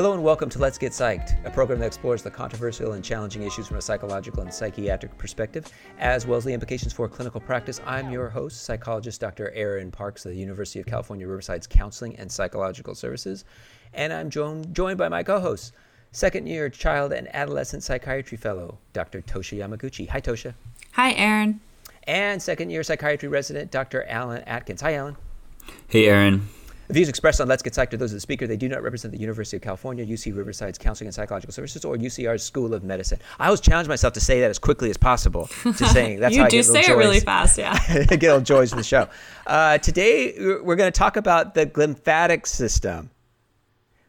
Hello and welcome to Let's Get Psyched, a program that explores the controversial and challenging issues from a psychological and psychiatric perspective, as well as the implications for clinical practice. I'm your host, psychologist Dr. Aaron Parks of the University of California, Riverside's Counseling and Psychological Services, and I'm joined, joined by my co-host, second year child and adolescent psychiatry fellow, Dr. Tosha Yamaguchi. Hi, Tosha. Hi, Aaron. And second year psychiatry resident, Dr. Alan Atkins. Hi, Alan. Hey, Aaron. The views expressed on Let's Get Psyched are those of the speaker. They do not represent the University of California, UC Riverside's Counseling and Psychological Services, or UCR's School of Medicine. I always challenge myself to say that as quickly as possible. To saying that's you how I do say it really fast, yeah. I get little joys from the show. Uh, today we're going to talk about the glymphatic system,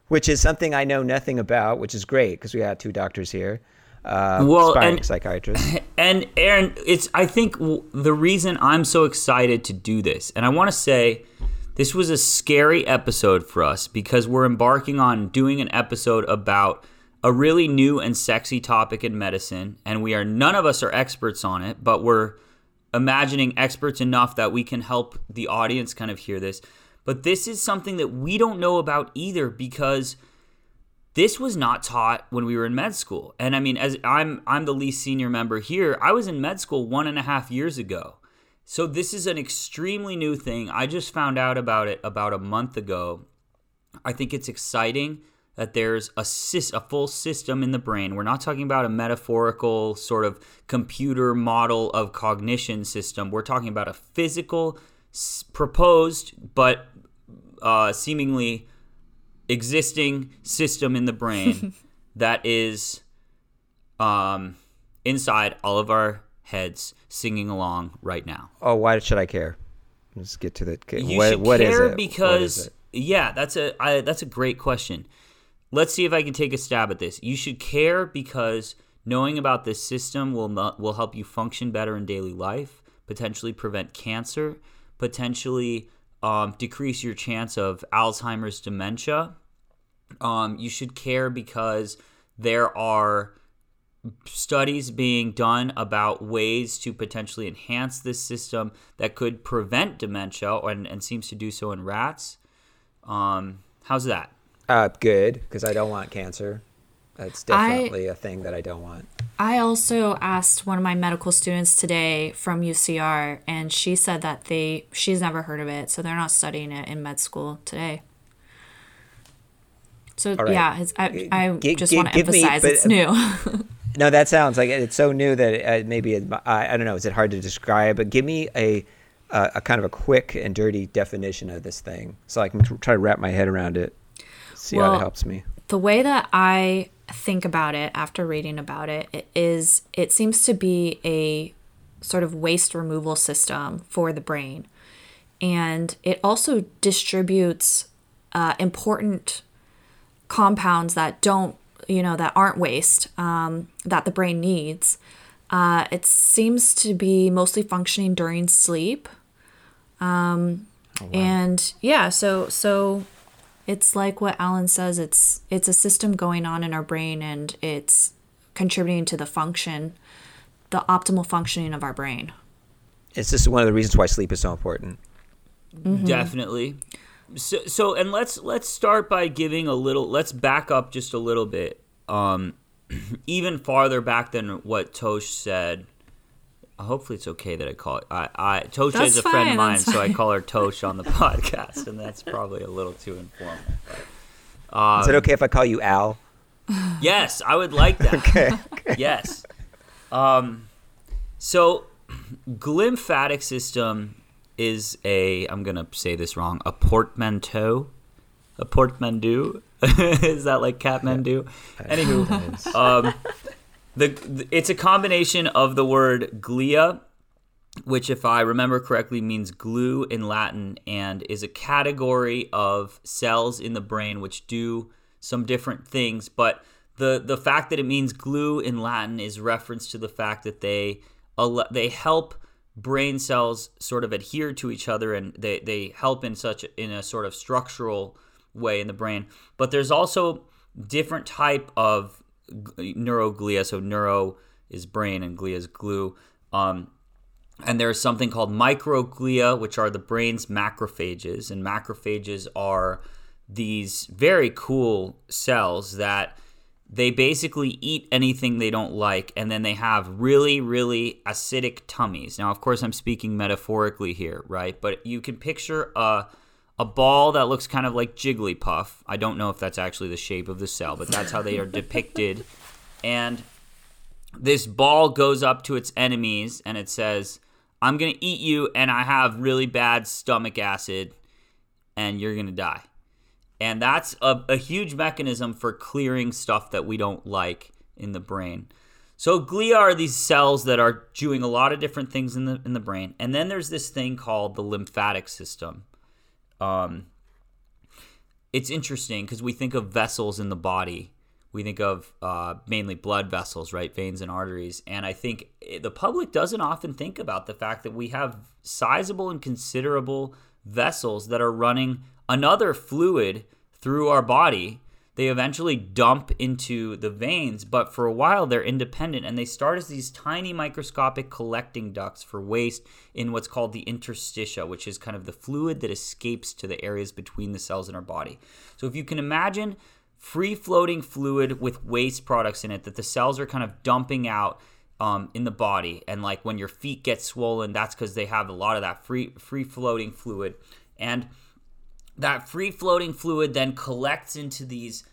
which is something I know nothing about, which is great because we have two doctors here. Uh, Well, and- psychiatrists. And Aaron, it's I think w- the reason I'm so excited to do this, and I want to say this was a scary episode for us because we're embarking on doing an episode about a really new and sexy topic in medicine, and we are none of us are experts on it, but we're imagining experts enough that we can help the audience kind of hear this. But this is something that we don't know about either because this was not taught when we were in med school. And I mean, as I'm I'm the least senior member here, I was in med school one and a half years ago. So this is an extremely new thing. I just found out about it about a month ago. I think it's exciting that there's a a full system in the brain. We're not talking about a metaphorical sort of computer model of cognition system. We're talking about a physical, proposed but uh, seemingly existing system in the brain that is um, inside all of our heads singing along right now. oh, why should I care? Let's get to the. You what, should what is care is because yeah, that's a I, that's a great question. Let's see if I can take a stab at this. You should care because knowing about this system will not, will help you function better in daily life, potentially prevent cancer, potentially um, decrease your chance of Alzheimer's dementia. Um, you should care because there are studies being done about ways to potentially enhance this system that could prevent dementia and, and seems to do so in rats. Um, how's that? Uh, good, because I don't want cancer. That's definitely a thing that I don't want. I also asked one of my medical students today from UCR, and she said that they she's never heard of it, so they're not studying it in med school today. So All right. yeah, it's, I, I just gi- want to give me- emphasize but- it's new. No, that sounds like it's so new that uh, maybe it, I, I don't know. Is it hard to describe? But give me a, a a kind of a quick and dirty definition of this thing, so I can try to wrap my head around it. See how Well, it helps me. the way that I think about it after reading about it, it is it seems to be a sort of waste removal system for the brain. And it also distributes uh, important compounds that don't, you know, that aren't waste um, that the brain needs. Uh, it seems to be mostly functioning during sleep. Um, And yeah, so so it's like what Alan says. It's it's a system going on in our brain, and it's contributing to the function, the optimal functioning of our brain. It's just one of the reasons why sleep is so important. Definitely. So, so and let's let's start by giving a little. Let's back up just a little bit, um, even farther back than what Tosh said. Hopefully, it's okay that I call it. I, I Tosh That's is a friend of mine, that's so I call her Tosh on the podcast, and that's probably a little too informal. But, um, Is it okay if I call you Al? Yes, I would like that. Okay. yes. Um, so, glymphatic system is a, I'm to say this wrong, a portmanteau. A portmanteau. is that like Kathmandu? Anywho, um, the, the, it's a combination of the word glia, which, if I remember correctly, means glue in Latin and is a category of cells in the brain which do some different things. But the the fact that it means glue in Latin is reference to the fact that they they help brain cells sort of adhere to each other and they, they help in such in a sort of structural way in the brain. But there's also different type of neuroglia. So neuro is brain and glia is glue. Um, and there's something called microglia, which are the brain's macrophages, and macrophages are these very cool cells that they basically eat anything they don't like and then they have really really acidic tummies. Now of course i'm speaking metaphorically here right? But you can picture a a ball that looks kind of like jigglypuff. I don't know if that's actually the shape of the cell but that's how they are depicted. And this ball goes up to its enemies and it says i'm going to eat you and i have really bad stomach acid and you're going to die and that's a, a huge mechanism for clearing stuff that we don't like in the brain. So glia are these cells that are doing a lot of different things in the in the brain, and then there's this thing called the lymphatic system. Um, it's interesting because we think of vessels in the body. We think of uh, mainly blood vessels, right, veins and arteries, and I think the public doesn't often think about the fact that we have sizable and considerable vessels that are running another fluid through our body. They eventually dump into the veins, but for a while they're independent and they start as these tiny microscopic collecting ducts for waste in what's called the interstitia, which is kind of the fluid that escapes to the areas between the cells in our body. So if you can imagine free floating fluid with waste products in it that the cells are kind of dumping out um, in the body, and like when your feet get swollen, that's because they have a lot of that free free floating fluid. And that free floating fluid then collects into these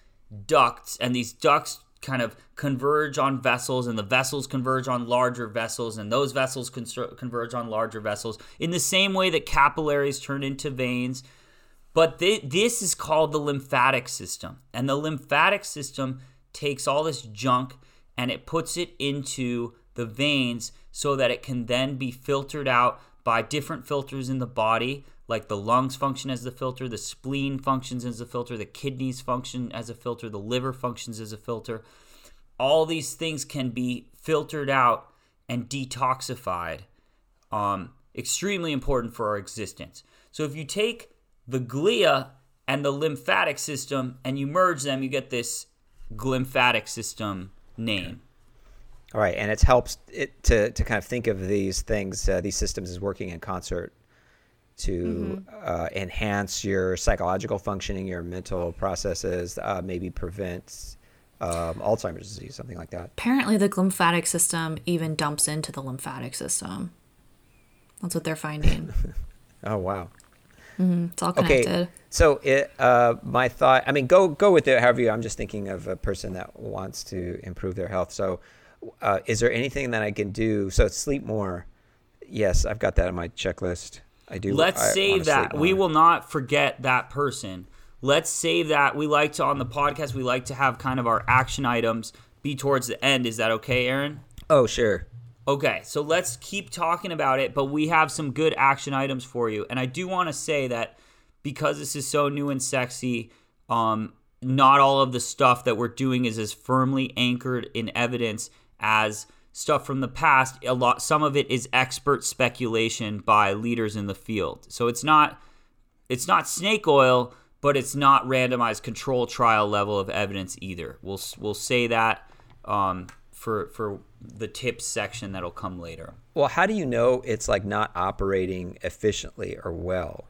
ducts, and these ducts kind of converge on vessels, and the vessels converge on larger vessels, and those vessels converge on larger vessels in the same way that capillaries turn into veins. But th- this is called the lymphatic system. And the lymphatic system takes all this junk and it puts it into the veins so that it can then be filtered out by different filters in the body like the lungs function as the filter, the spleen functions as a filter, the kidneys function as a filter, the liver functions as a filter. All these things can be filtered out and detoxified. Um, extremely important for our existence. So if you take the glia and the lymphatic system and you merge them, you get this glymphatic system name. All right, and it helps it to, to kind of think of these things, uh, these systems as working in concert to mm-hmm. uh, enhance your psychological functioning, your mental processes, uh, maybe prevent um, Alzheimer's disease, something like that. Apparently, the glymphatic system even dumps into the lymphatic system. That's what they're finding. oh wow! Mm-hmm. It's all connected. Okay, so it, uh, my thought. I mean, go go with it. However, you. I'm just thinking of a person that wants to improve their health. So, uh, is there anything that I can do? So sleep more. Yes, I've got that on my checklist. I do. Let's I save that. We will not forget that person. Let's save that. We like to on the podcast. We like to have kind of our action items be towards the end. Is that okay, Aaron? Oh, sure. Okay, so let's keep talking about it, but we have some good action items for you. And I do want to say that because this is so new and sexy, um, not all of the stuff that we're doing is as firmly anchored in evidence as stuff from the past, a lot some of it is expert speculation by leaders in the field. So it's not it's not snake oil, but it's not randomized control trial level of evidence either. We'll we'll say that um, for for the tips section that'll come later. Well, how do you know it's like not operating efficiently or well?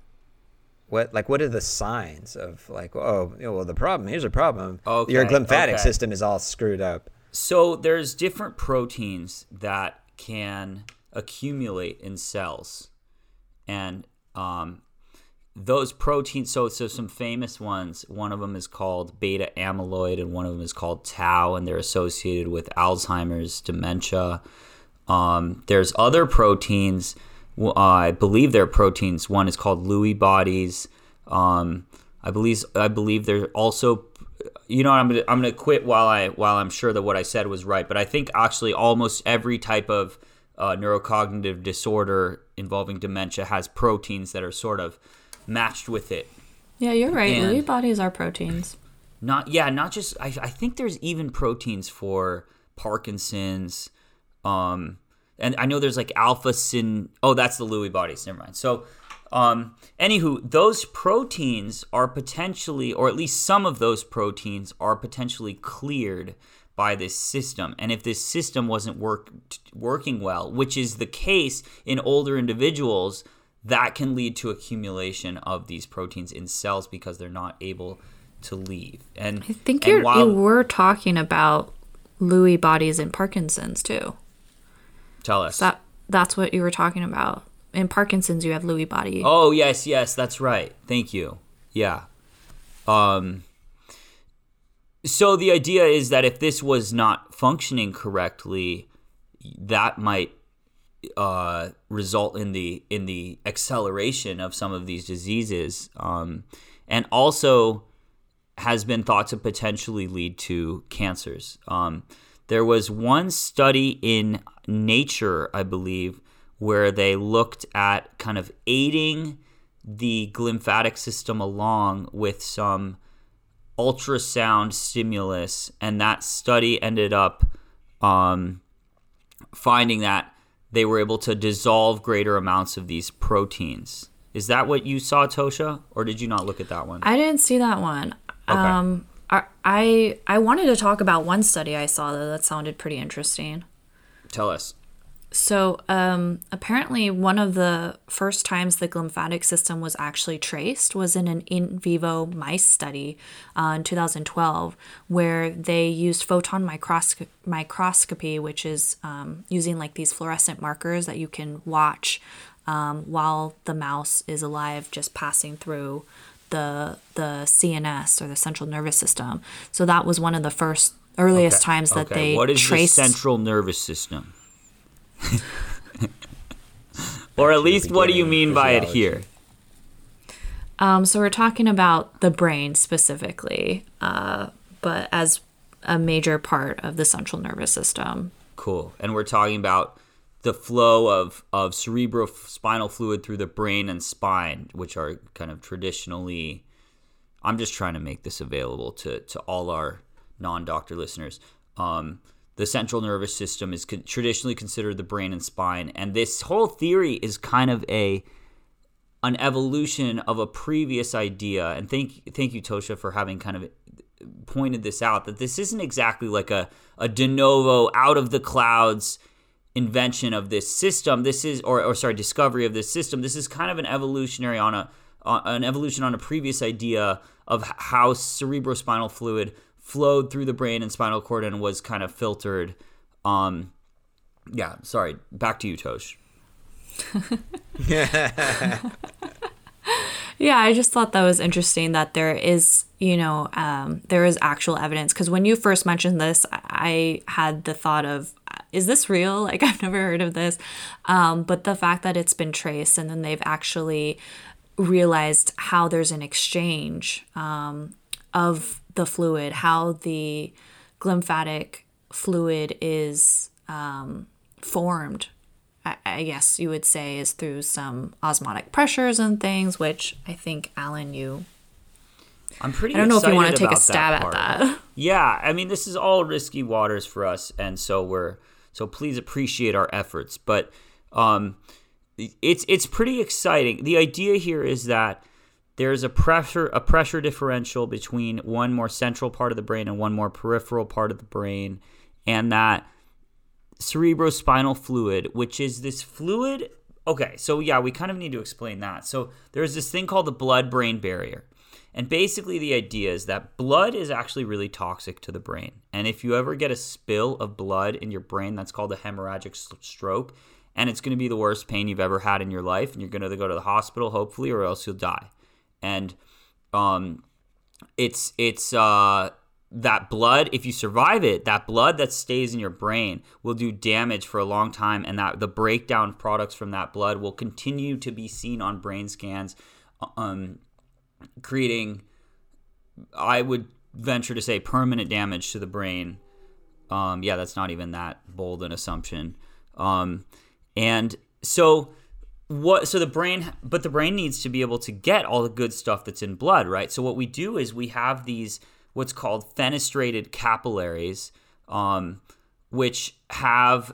What like what are the signs of like oh well the problem here's a problem okay, your lymphatic okay. system is all screwed up so there's different proteins that can accumulate in cells, and um, those proteins. So so some famous ones. One of them is called beta amyloid, and one of them is called tau, and they're associated with Alzheimer's, dementia. Um, there's other proteins. Uh, I believe there are proteins. One is called Lewy bodies. Um, I believe I believe there are also you know, I'm gonna I'm gonna quit while I while I'm sure that what I said was right. But I think actually almost every type of uh, neurocognitive disorder involving dementia has proteins that are sort of matched with it. Yeah, you're right. And Lewy bodies are proteins. Not yeah, not just. I, I think there's even proteins for Parkinson's. Um, and I know there's like alpha syn. Oh, that's the Lewy bodies. Never mind. So um, anywho, those proteins are potentially, or at least some of those proteins are potentially cleared by this system. And if this system wasn't work, working well, which is the case in older individuals, that can lead to accumulation of these proteins in cells because they're not able to leave. And I think and you're, while- you were talking about Lewy bodies in Parkinson's too. tell us. That that's what you were talking about. In Parkinson's, you have Lewy body. Oh yes, yes, that's right. Thank you. Yeah. Um so the idea is that if this was not functioning correctly, that might uh, result in the in the acceleration of some of these diseases, um, and also has been thought to potentially lead to cancers. Um, there was one study in Nature, I believe, where they looked at kind of aiding the glymphatic system along with some ultrasound stimulus, and that study ended up um, finding that they were able to dissolve greater amounts of these proteins. Is that what you saw, Tosha, or did you not look at that one? I didn't see that one. Okay. Um, I, I I wanted to talk about one study I saw though that sounded pretty interesting. Tell us. So, um, apparently, one of the first times the glymphatic system was actually traced was in an in vivo mice study uh, in 2012, where they used photon microsc- microscopy, which is um, using like these fluorescent markers that you can watch um, while the mouse is alive, just passing through the the CNS or the central nervous system. So that was one of the first earliest times that okay. they what is traced. the central nervous system? Or at least, what do you mean by it here? Um, so we're talking about the brain specifically, uh, but as a major part of the central nervous system. Cool. And we're talking about the flow of, of cerebrospinal fluid through the brain and spine, which are kind of traditionally. I'm just trying to make this available to, to all our non doctor listeners. Um, the central nervous system is con- traditionally considered the brain and spine. And this whole theory is kind of a an evolution of a previous idea. And thank thank you, Tosha, for having kind of pointed this out that this isn't exactly like a, a de novo out of the clouds invention of this system this is or, or sorry discovery of this system this is kind of an evolutionary on a on, an evolution on a previous idea of how cerebrospinal fluid flowed through the brain and spinal cord and was kind of filtered um yeah sorry back to you tosh Yeah, I just thought that was interesting that there is, you know, um, there is actual evidence. Because when you first mentioned this, I had the thought of, is this real? Like, I've never heard of this. Um, but the fact that it's been traced and then they've actually realized how there's an exchange um, of the fluid, how the glymphatic fluid is um, formed I- I guess you would say is through some osmotic pressures and things, which I think Alan, you i'm pretty I don't know if you want to take a stab at that. Yeah, I mean, this is all risky waters for us, and so we're so please appreciate our efforts. But um, it's it's pretty exciting. The idea here is that there's a pressure a pressure differential between one more central part of the brain and one more peripheral part of the brain, and that cerebrospinal fluid, which is this fluid. Okay, so yeah, we kind of need to explain that. So there's this thing called the blood brain barrier. And basically, the idea is that blood is actually really toxic to the brain. And if you ever get a spill of blood in your brain, that's called a hemorrhagic stroke. And it's going to be the worst pain you've ever had in your life. And you're going to go to the hospital, hopefully, or else you'll die. And um, it's it's uh, that blood. If you survive it, that blood that stays in your brain will do damage for a long time, and that the breakdown products from that blood will continue to be seen on brain scans. Um, creating, I would venture to say, permanent damage to the brain. Um, yeah, that's not even that bold an assumption. Um, and so what so the brain but the brain needs to be able to get all the good stuff that's in blood right? So what we do is we have these what's called fenestrated capillaries um, which have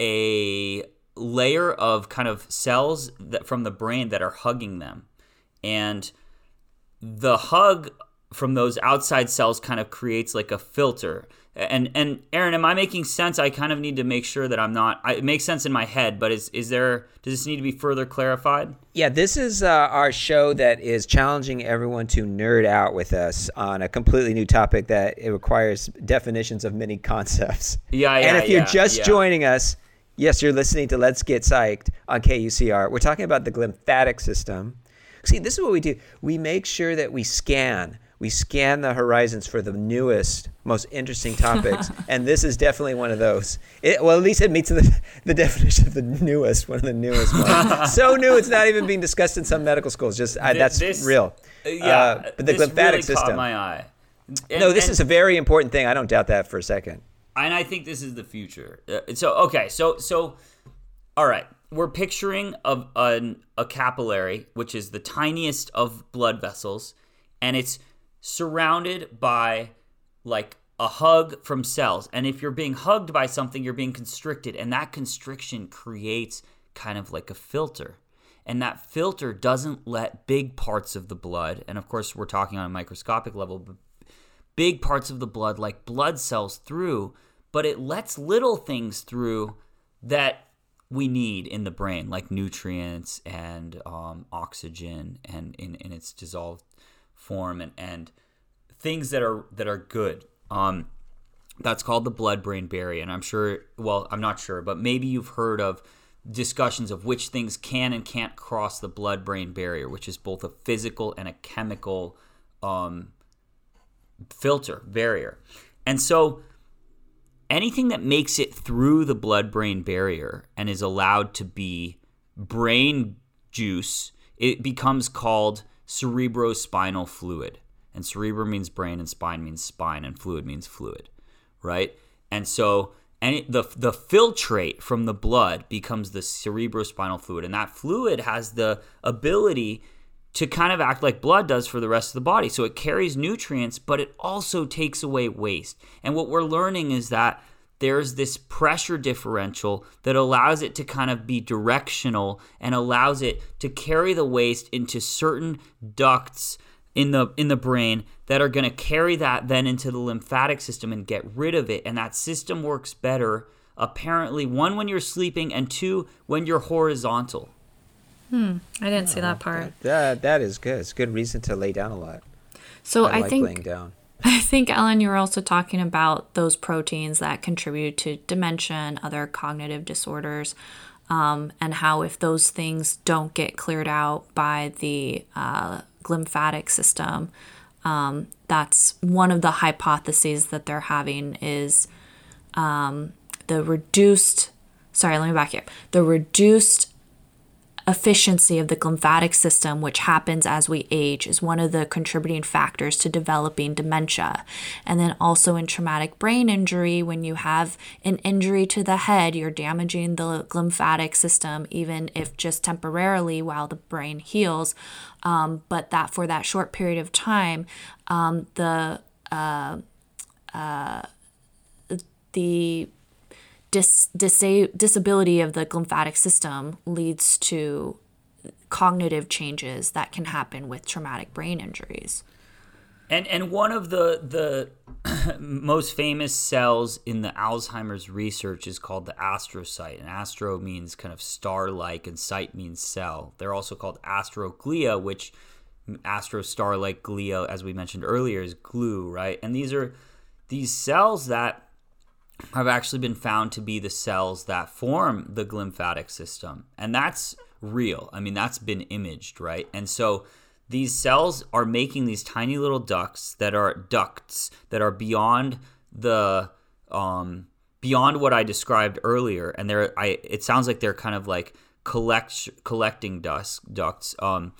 a layer of kind of cells that from the brain that are hugging them. And the hug from those outside cells kind of creates like a filter and and Aaron, am I making sense? I kind of need to make sure that I'm not. I, it makes sense in my head, but is is there? Does this need to be further clarified? Yeah, this is uh, our show that is challenging everyone to nerd out with us on a completely new topic that it requires definitions of many concepts. Yeah, yeah. And if you're just yeah. joining us, yes, you're listening to Let's Get Psyched on KUCR. We're talking about the glymphatic system. See, this is what we do. We make sure that we scan. We scan the horizons for the newest, most interesting topics, and this is definitely one of those. It, well, at least it meets the, the definition of the newest, one of the newest ones. so new, it's not even being discussed in some medical schools. Just I, that's this- real. Uh, yeah, Uh, but the this glymphatic really system. caught my eye. And- no, this and- is a very important thing. I don't doubt that for a second. and I think this is the future. Uh, so okay, so so all right, we're picturing of an, a capillary, which is the tiniest of blood vessels, and it's surrounded by like a hug from cells. And if you're being hugged by something, you're being constricted, and that constriction creates kind of like a filter. And that filter doesn't let big parts of the blood, and of course, we're talking on a microscopic level, but big parts of the blood, like blood cells, through, but it lets little things through that we need in the brain, like nutrients and um, oxygen, and in, in its dissolved form, and, and things that are that are good. Um, that's called the blood-brain barrier, and I'm sure. Well, I'm not sure, but maybe you've heard of discussions of which things can and can't cross the blood-brain barrier, which is both a physical and a chemical um, filter barrier. And so anything that makes it through the blood brain barrier and is allowed to be brain juice, it becomes called cerebrospinal fluid. And cerebrum means brain and spine means spine and fluid means fluid, right? And so any the the filtrate from the blood becomes the cerebrospinal fluid and that fluid has the ability to kind of act like blood does for the rest of the body. So it carries nutrients, but it also takes away waste. And what we're learning is that there's this pressure differential that allows it to kind of be directional and allows it to carry the waste into certain ducts in the in the brain that are going to carry that then into the lymphatic system and get rid of it and that system works better apparently one when you're sleeping and two when you're horizontal hmm I didn't see that part. That that is good. It's a good reason to lay down a lot. So I, I, like think laying down. I think Ellen, you were also talking about those proteins that contribute to dementia other cognitive disorders, um, and how if those things don't get cleared out by the uh, glymphatic system, um, that's one of the hypotheses that they're having is um, the reduced. Sorry, let me back up. The reduced efficiency of the glymphatic system, which happens as we age, is one of the contributing factors to developing dementia. And then also in traumatic brain injury, when you have an injury to the head, you're damaging the glymphatic system, even if just temporarily while the brain heals. Um, but that for that short period of time, um, the uh, uh, the dis, disa- disability of the glymphatic system leads to cognitive changes that can happen with traumatic brain injuries. And and one of the the most famous cells in the Alzheimer's research is called the astrocyte. And astro means kind of star-like, and cyte means cell. They're also called astroglia, which astro star-like glia, as we mentioned earlier, is glue, right? And these are these cells that have actually been found to be the cells that form the glymphatic system. And that's real. I mean, that's been imaged, right? And so these cells are making these tiny little ducts that are ducts that are beyond the um beyond what I described earlier and they're I it sounds like they're kind of like collect collecting dust ducts um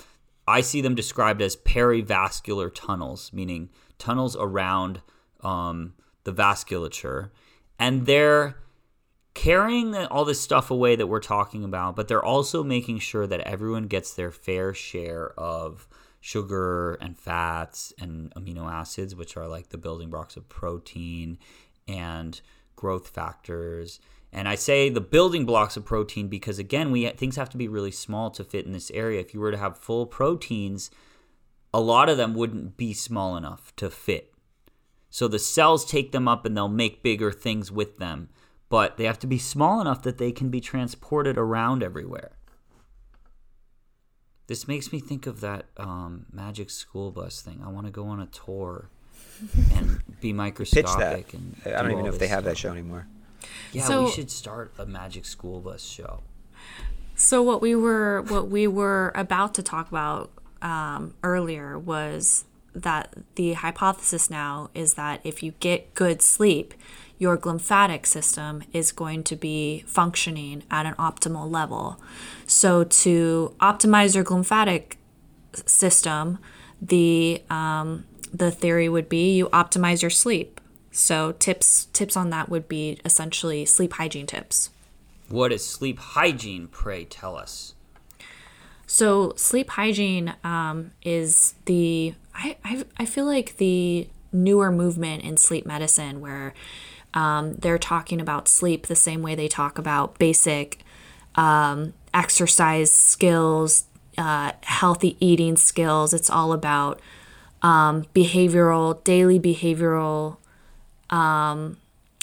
I see them described as perivascular tunnels meaning tunnels around um the vasculature and they're carrying all this stuff away that we're talking about, but they're also making sure that everyone gets their fair share of sugar and fats and amino acids, which are like the building blocks of protein and growth factors. And I say the building blocks of protein because again, we things have to be really small to fit in this area. If you were to have full proteins, a lot of them wouldn't be small enough to fit. So the cells take them up and they'll make bigger things with them, but they have to be small enough that they can be transported around everywhere. This makes me think of that um, magic school bus thing. I want to go on a tour and be microscopic. Pitch And that. I don't do even know if they this have that show anymore. Yeah, So- we should start a magic school bus show. So what we were what we were about to talk about um, earlier was that the hypothesis now is that if you get good sleep, your glymphatic system is going to be functioning at an optimal level. So to optimize your glymphatic system, the um, the theory would be you optimize your sleep. So tips tips on that would be essentially sleep hygiene tips. What is sleep hygiene, pray tell us? So sleep hygiene um, is the I, I I feel like the newer movement in sleep medicine where um, they're talking about sleep the same way they talk about basic um, exercise skills, uh, healthy eating skills. It's all about um, behavioral, daily behavioral um,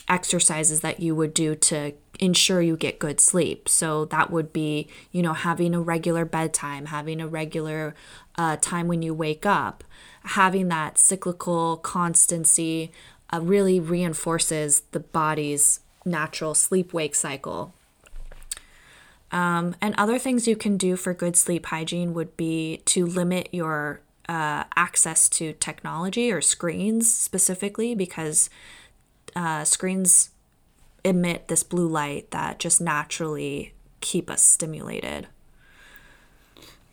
exercises that you would do to ensure you get good sleep. So that would be, you know, having a regular bedtime, having a regular uh, time when you wake up, having that cyclical constancy uh, really reinforces the body's natural sleep wake cycle. Um, and other things you can do for good sleep hygiene would be to limit your uh, access to technology or screens specifically because uh, screens emit this blue light that just naturally keep us stimulated.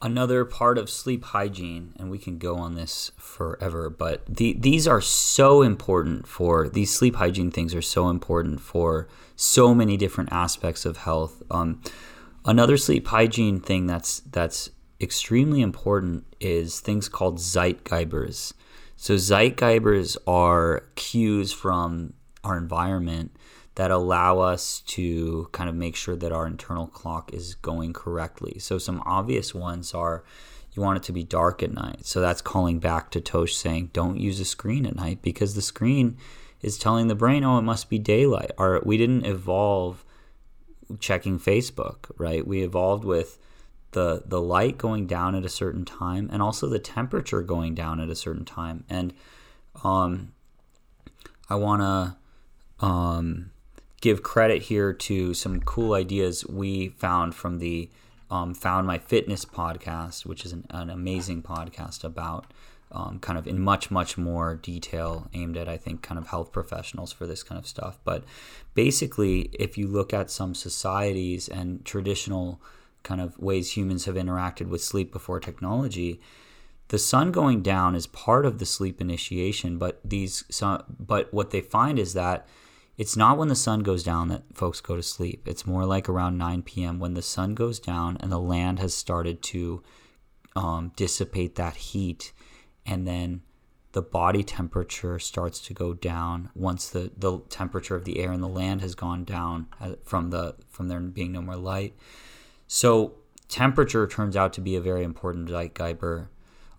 another part of sleep hygiene, and we can go on this forever, but the, these are so important for these sleep hygiene things are so important for so many different aspects of health. Um, another sleep hygiene thing that's that's extremely important is things called zeitgebers. So zeitgebers are cues from our environment that allow us to kind of make sure that our internal clock is going correctly. So some obvious ones are you want it to be dark at night. So that's calling back to Tosh saying don't use a screen at night because the screen is telling the brain, oh, it must be daylight. Or we didn't evolve checking Facebook, right? We evolved with the the light going down at a certain time and also the temperature going down at a certain time. And um, I want to um, give credit here to some cool ideas we found from the um, Found My Fitness podcast, which is an, an amazing podcast about um, kind of in much, much more detail aimed at, I think, kind of health professionals for this kind of stuff. But basically, if you look at some societies and traditional kind of ways humans have interacted with sleep before technology, the sun going down is part of the sleep initiation. But these, but what they find is that it's not when the sun goes down that folks go to sleep. It's more like around 9 p.m. when the sun goes down and the land has started to um, dissipate that heat, and then the body temperature starts to go down once the, the temperature of the air in the land has gone down uh, from the from there being no more light. So temperature turns out to be a very important zeitgeber.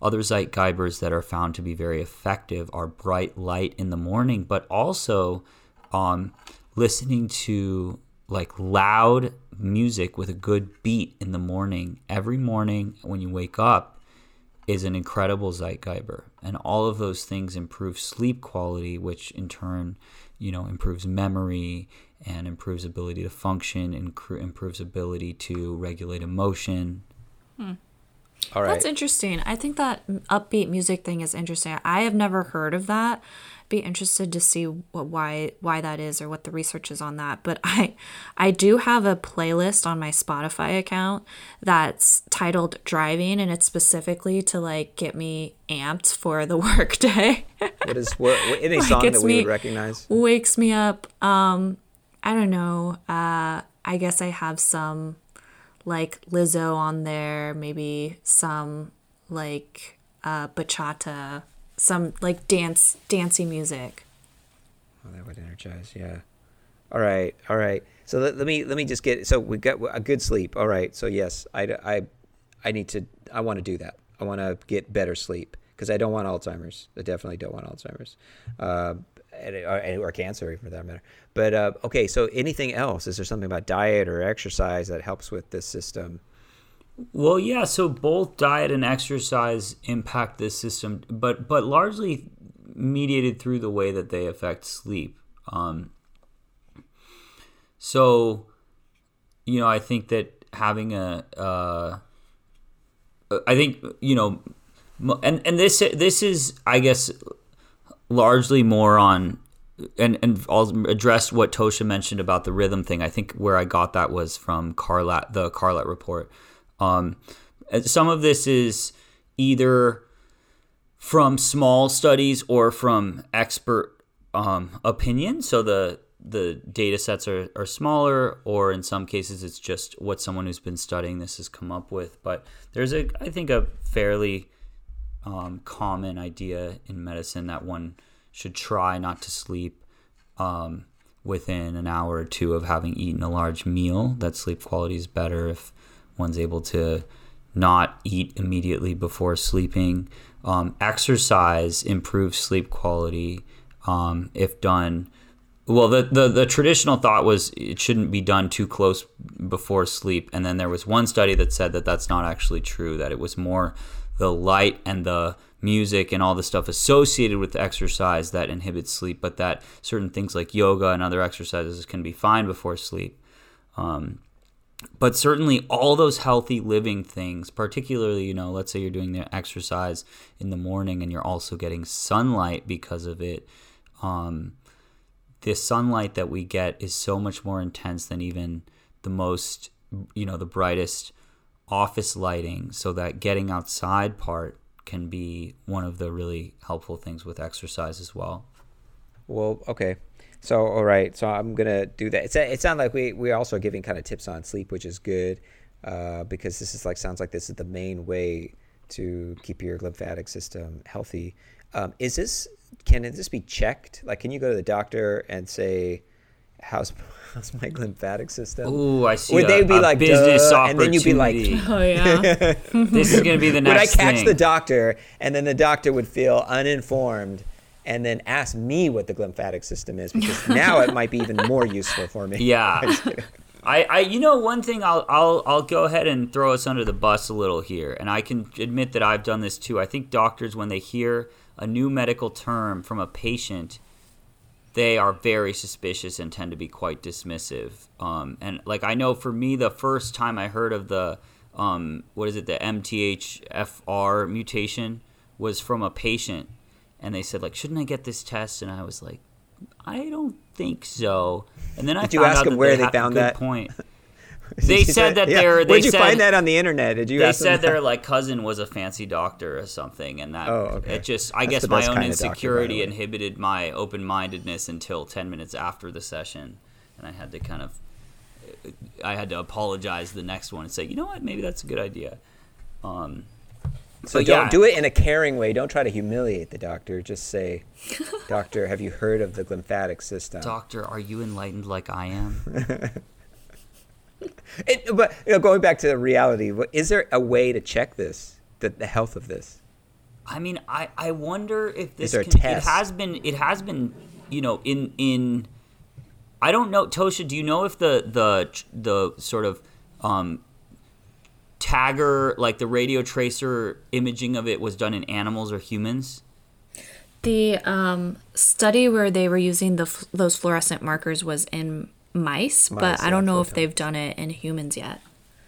Other zeitgebers that are found to be very effective are bright light in the morning, but also um, listening to like loud music with a good beat in the morning. Every morning when you wake up is an incredible zeitgeber And all of those things improve sleep quality, which in turn, you know, improves memory and improves ability to function and improves ability to regulate emotion. All right. That's interesting. I think that upbeat music thing is interesting. I have never heard of that. Be interested to see what, why why that is or what the research is on that. But I I do have a playlist on my Spotify account that's titled driving and it's specifically to like get me amped for the workday. What is what, what- any Like, song that we me- would recognize? wakes me up. Um, I don't know. Uh, I guess I have some like Lizzo on there, maybe some like uh, bachata, some like dance, dancey music. Oh, that would energize. Yeah. All right. All right. So let, let me let me just get. So we got a good sleep. All right. So yes, I I I need to. I want to do that. I want to get better sleep because I don't want Alzheimer's. I definitely don't want Alzheimer's. Uh, or, or cancer for that matter. But uh, okay, so anything else? Is there something about diet or exercise that helps with this system? Well, yeah. So both diet and exercise impact this system, but but largely mediated through the way that they affect sleep. Um, so, you know, I think that having a, uh, I think you know, and and this this is I guess largely more on and and I'll address what Tosha mentioned about the rhythm thing. I think where I got that was from Carlat, the Carlat report. Um, some of this is either from small studies or from expert um, opinion. So the the data sets are, are smaller, or in some cases, it's just what someone who's been studying this has come up with. But there's a, I think, a fairly um, common idea in medicine that one should try not to sleep um, within an hour or two of having eaten a large meal. That sleep quality is better if one's able to not eat immediately before sleeping. Um, exercise improves sleep quality um, if done. Well, the, the, the traditional thought was it shouldn't be done too close before sleep. And then there was one study that said that that's not actually true, that it was more the light and the music and all the stuff associated with exercise that inhibits sleep, but that certain things like yoga and other exercises can be fine before sleep. Um, but certainly all those healthy living things particularly you know let's say you're doing the exercise in the morning and you're also getting sunlight because of it um, the sunlight that we get is so much more intense than even the most you know the brightest office lighting so that getting outside part can be one of the really helpful things with exercise as well well okay so all right, so I'm gonna do that. It's it sounds like we we're also giving kind of tips on sleep, which is good uh, because this is like sounds like this is the main way to keep your glymphatic system healthy. Um, is this can this be checked? Like, can you go to the doctor and say, "How's how's my glymphatic system?" Ooh, I see. Would a, they be like business Duh, and then you'd be like, "Oh yeah." this is gonna be the next. Would I catch thing. the doctor, and then the doctor would feel uninformed and then ask me what the glymphatic system is because now it might be even more useful for me. Yeah. I, I, you know, one thing I'll, I'll, I'll go ahead and throw us under the bus a little here, and I can admit that I've done this too. I think doctors, when they hear a new medical term from a patient, they are very suspicious and tend to be quite dismissive. Um, and like I know for me, the first time I heard of the, um, what is it, the MTHFR mutation was from a patient and they said like, shouldn't I get this test? And I was like, I don't think so. And then I Did you ask out them where they they found good that? point. They said that yeah. they're. They Where'd you said, find that on the internet? Did you? They said their like cousin was a fancy doctor or something, and that Oh, okay. it just. I That's guess my own of doctor, insecurity inhibited my open mindedness until ten minutes after the session, and I had to kind of. I had to apologize the next one and say, you know what, maybe that's a good idea. Um, So don't yeah. do it in a caring way. Don't try to humiliate the doctor. Just say, "Doctor, have you heard of the glymphatic system?" Doctor, are you enlightened like I am? It, but you know, going back to the reality, is there a way to check this, the, the health of this? I mean, I, I wonder if this there a can, it has been it has been you know in in I don't know Tosha. Do you know if the the the sort of um, tagger like the radio tracer imaging of it was done in animals or humans? The um, study where they were using the those fluorescent markers was in mice, Mice, but I don't know if full-time. they've done it in humans yet.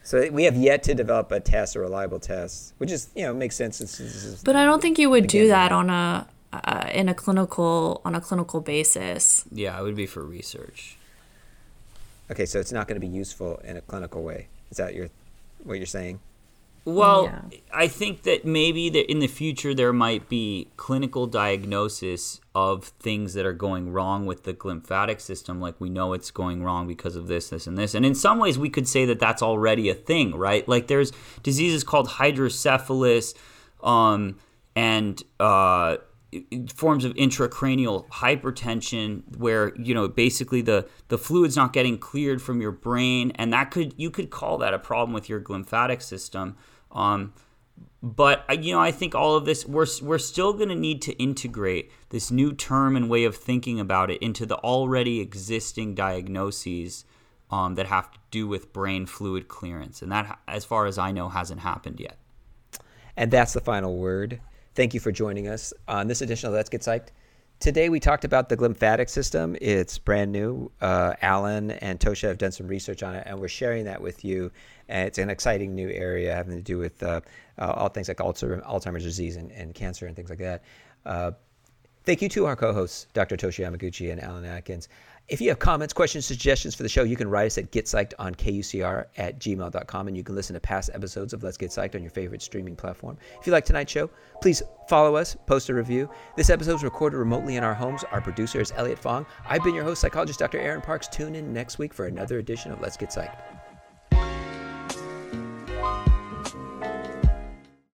So we have yet to develop a test, a reliable test, which is you know makes sense. It's, it's, it's- But I don't think you would do that on a uh, in a clinical on a clinical basis. Yeah, it would be for research. okay, so it's not going to be useful in a clinical way. Is that your what you're saying? Well, Yeah. I think that maybe that in the future there might be clinical diagnosis of things that are going wrong with the glymphatic system. Like we know it's going wrong because of this, this, and this. And in some ways, we could say that that's already a thing, right? Like there's diseases called hydrocephalus, um, and uh, forms of intracranial hypertension where you know basically the the fluid's not getting cleared from your brain and that could you could call that a problem with your glymphatic system um, but uh, you know, I think all of this we're we're still going to need to integrate this new term and way of thinking about it into the already existing diagnoses um, that have to do with brain fluid clearance, and that, as far as I know, hasn't happened yet. And that's the final word. Thank you for joining us on this edition of Let's Get Psyched. Today we talked about the glymphatic system. It's brand new. Uh, Alan and Tosha have done some research on it, and we're sharing that with you. And it's an exciting new area having to do with uh, uh, all things like Alzheimer's disease and, and, cancer and things like that. Uh, thank you to our co-hosts, Dr. Tosha Yamaguchi and Alan Atkins. If you have comments, questions, suggestions for the show, you can write us at getpsyched on KUCR at gmail.com and you can listen to past episodes of Let's Get Psyched on your favorite streaming platform. If you like tonight's show, please follow us, post a review. This episode is recorded remotely in our homes. Our producer is Elliot Fong. I've been your host, psychologist Dr. Aaron Parks. Tune in next week for another edition of Let's Get Psyched.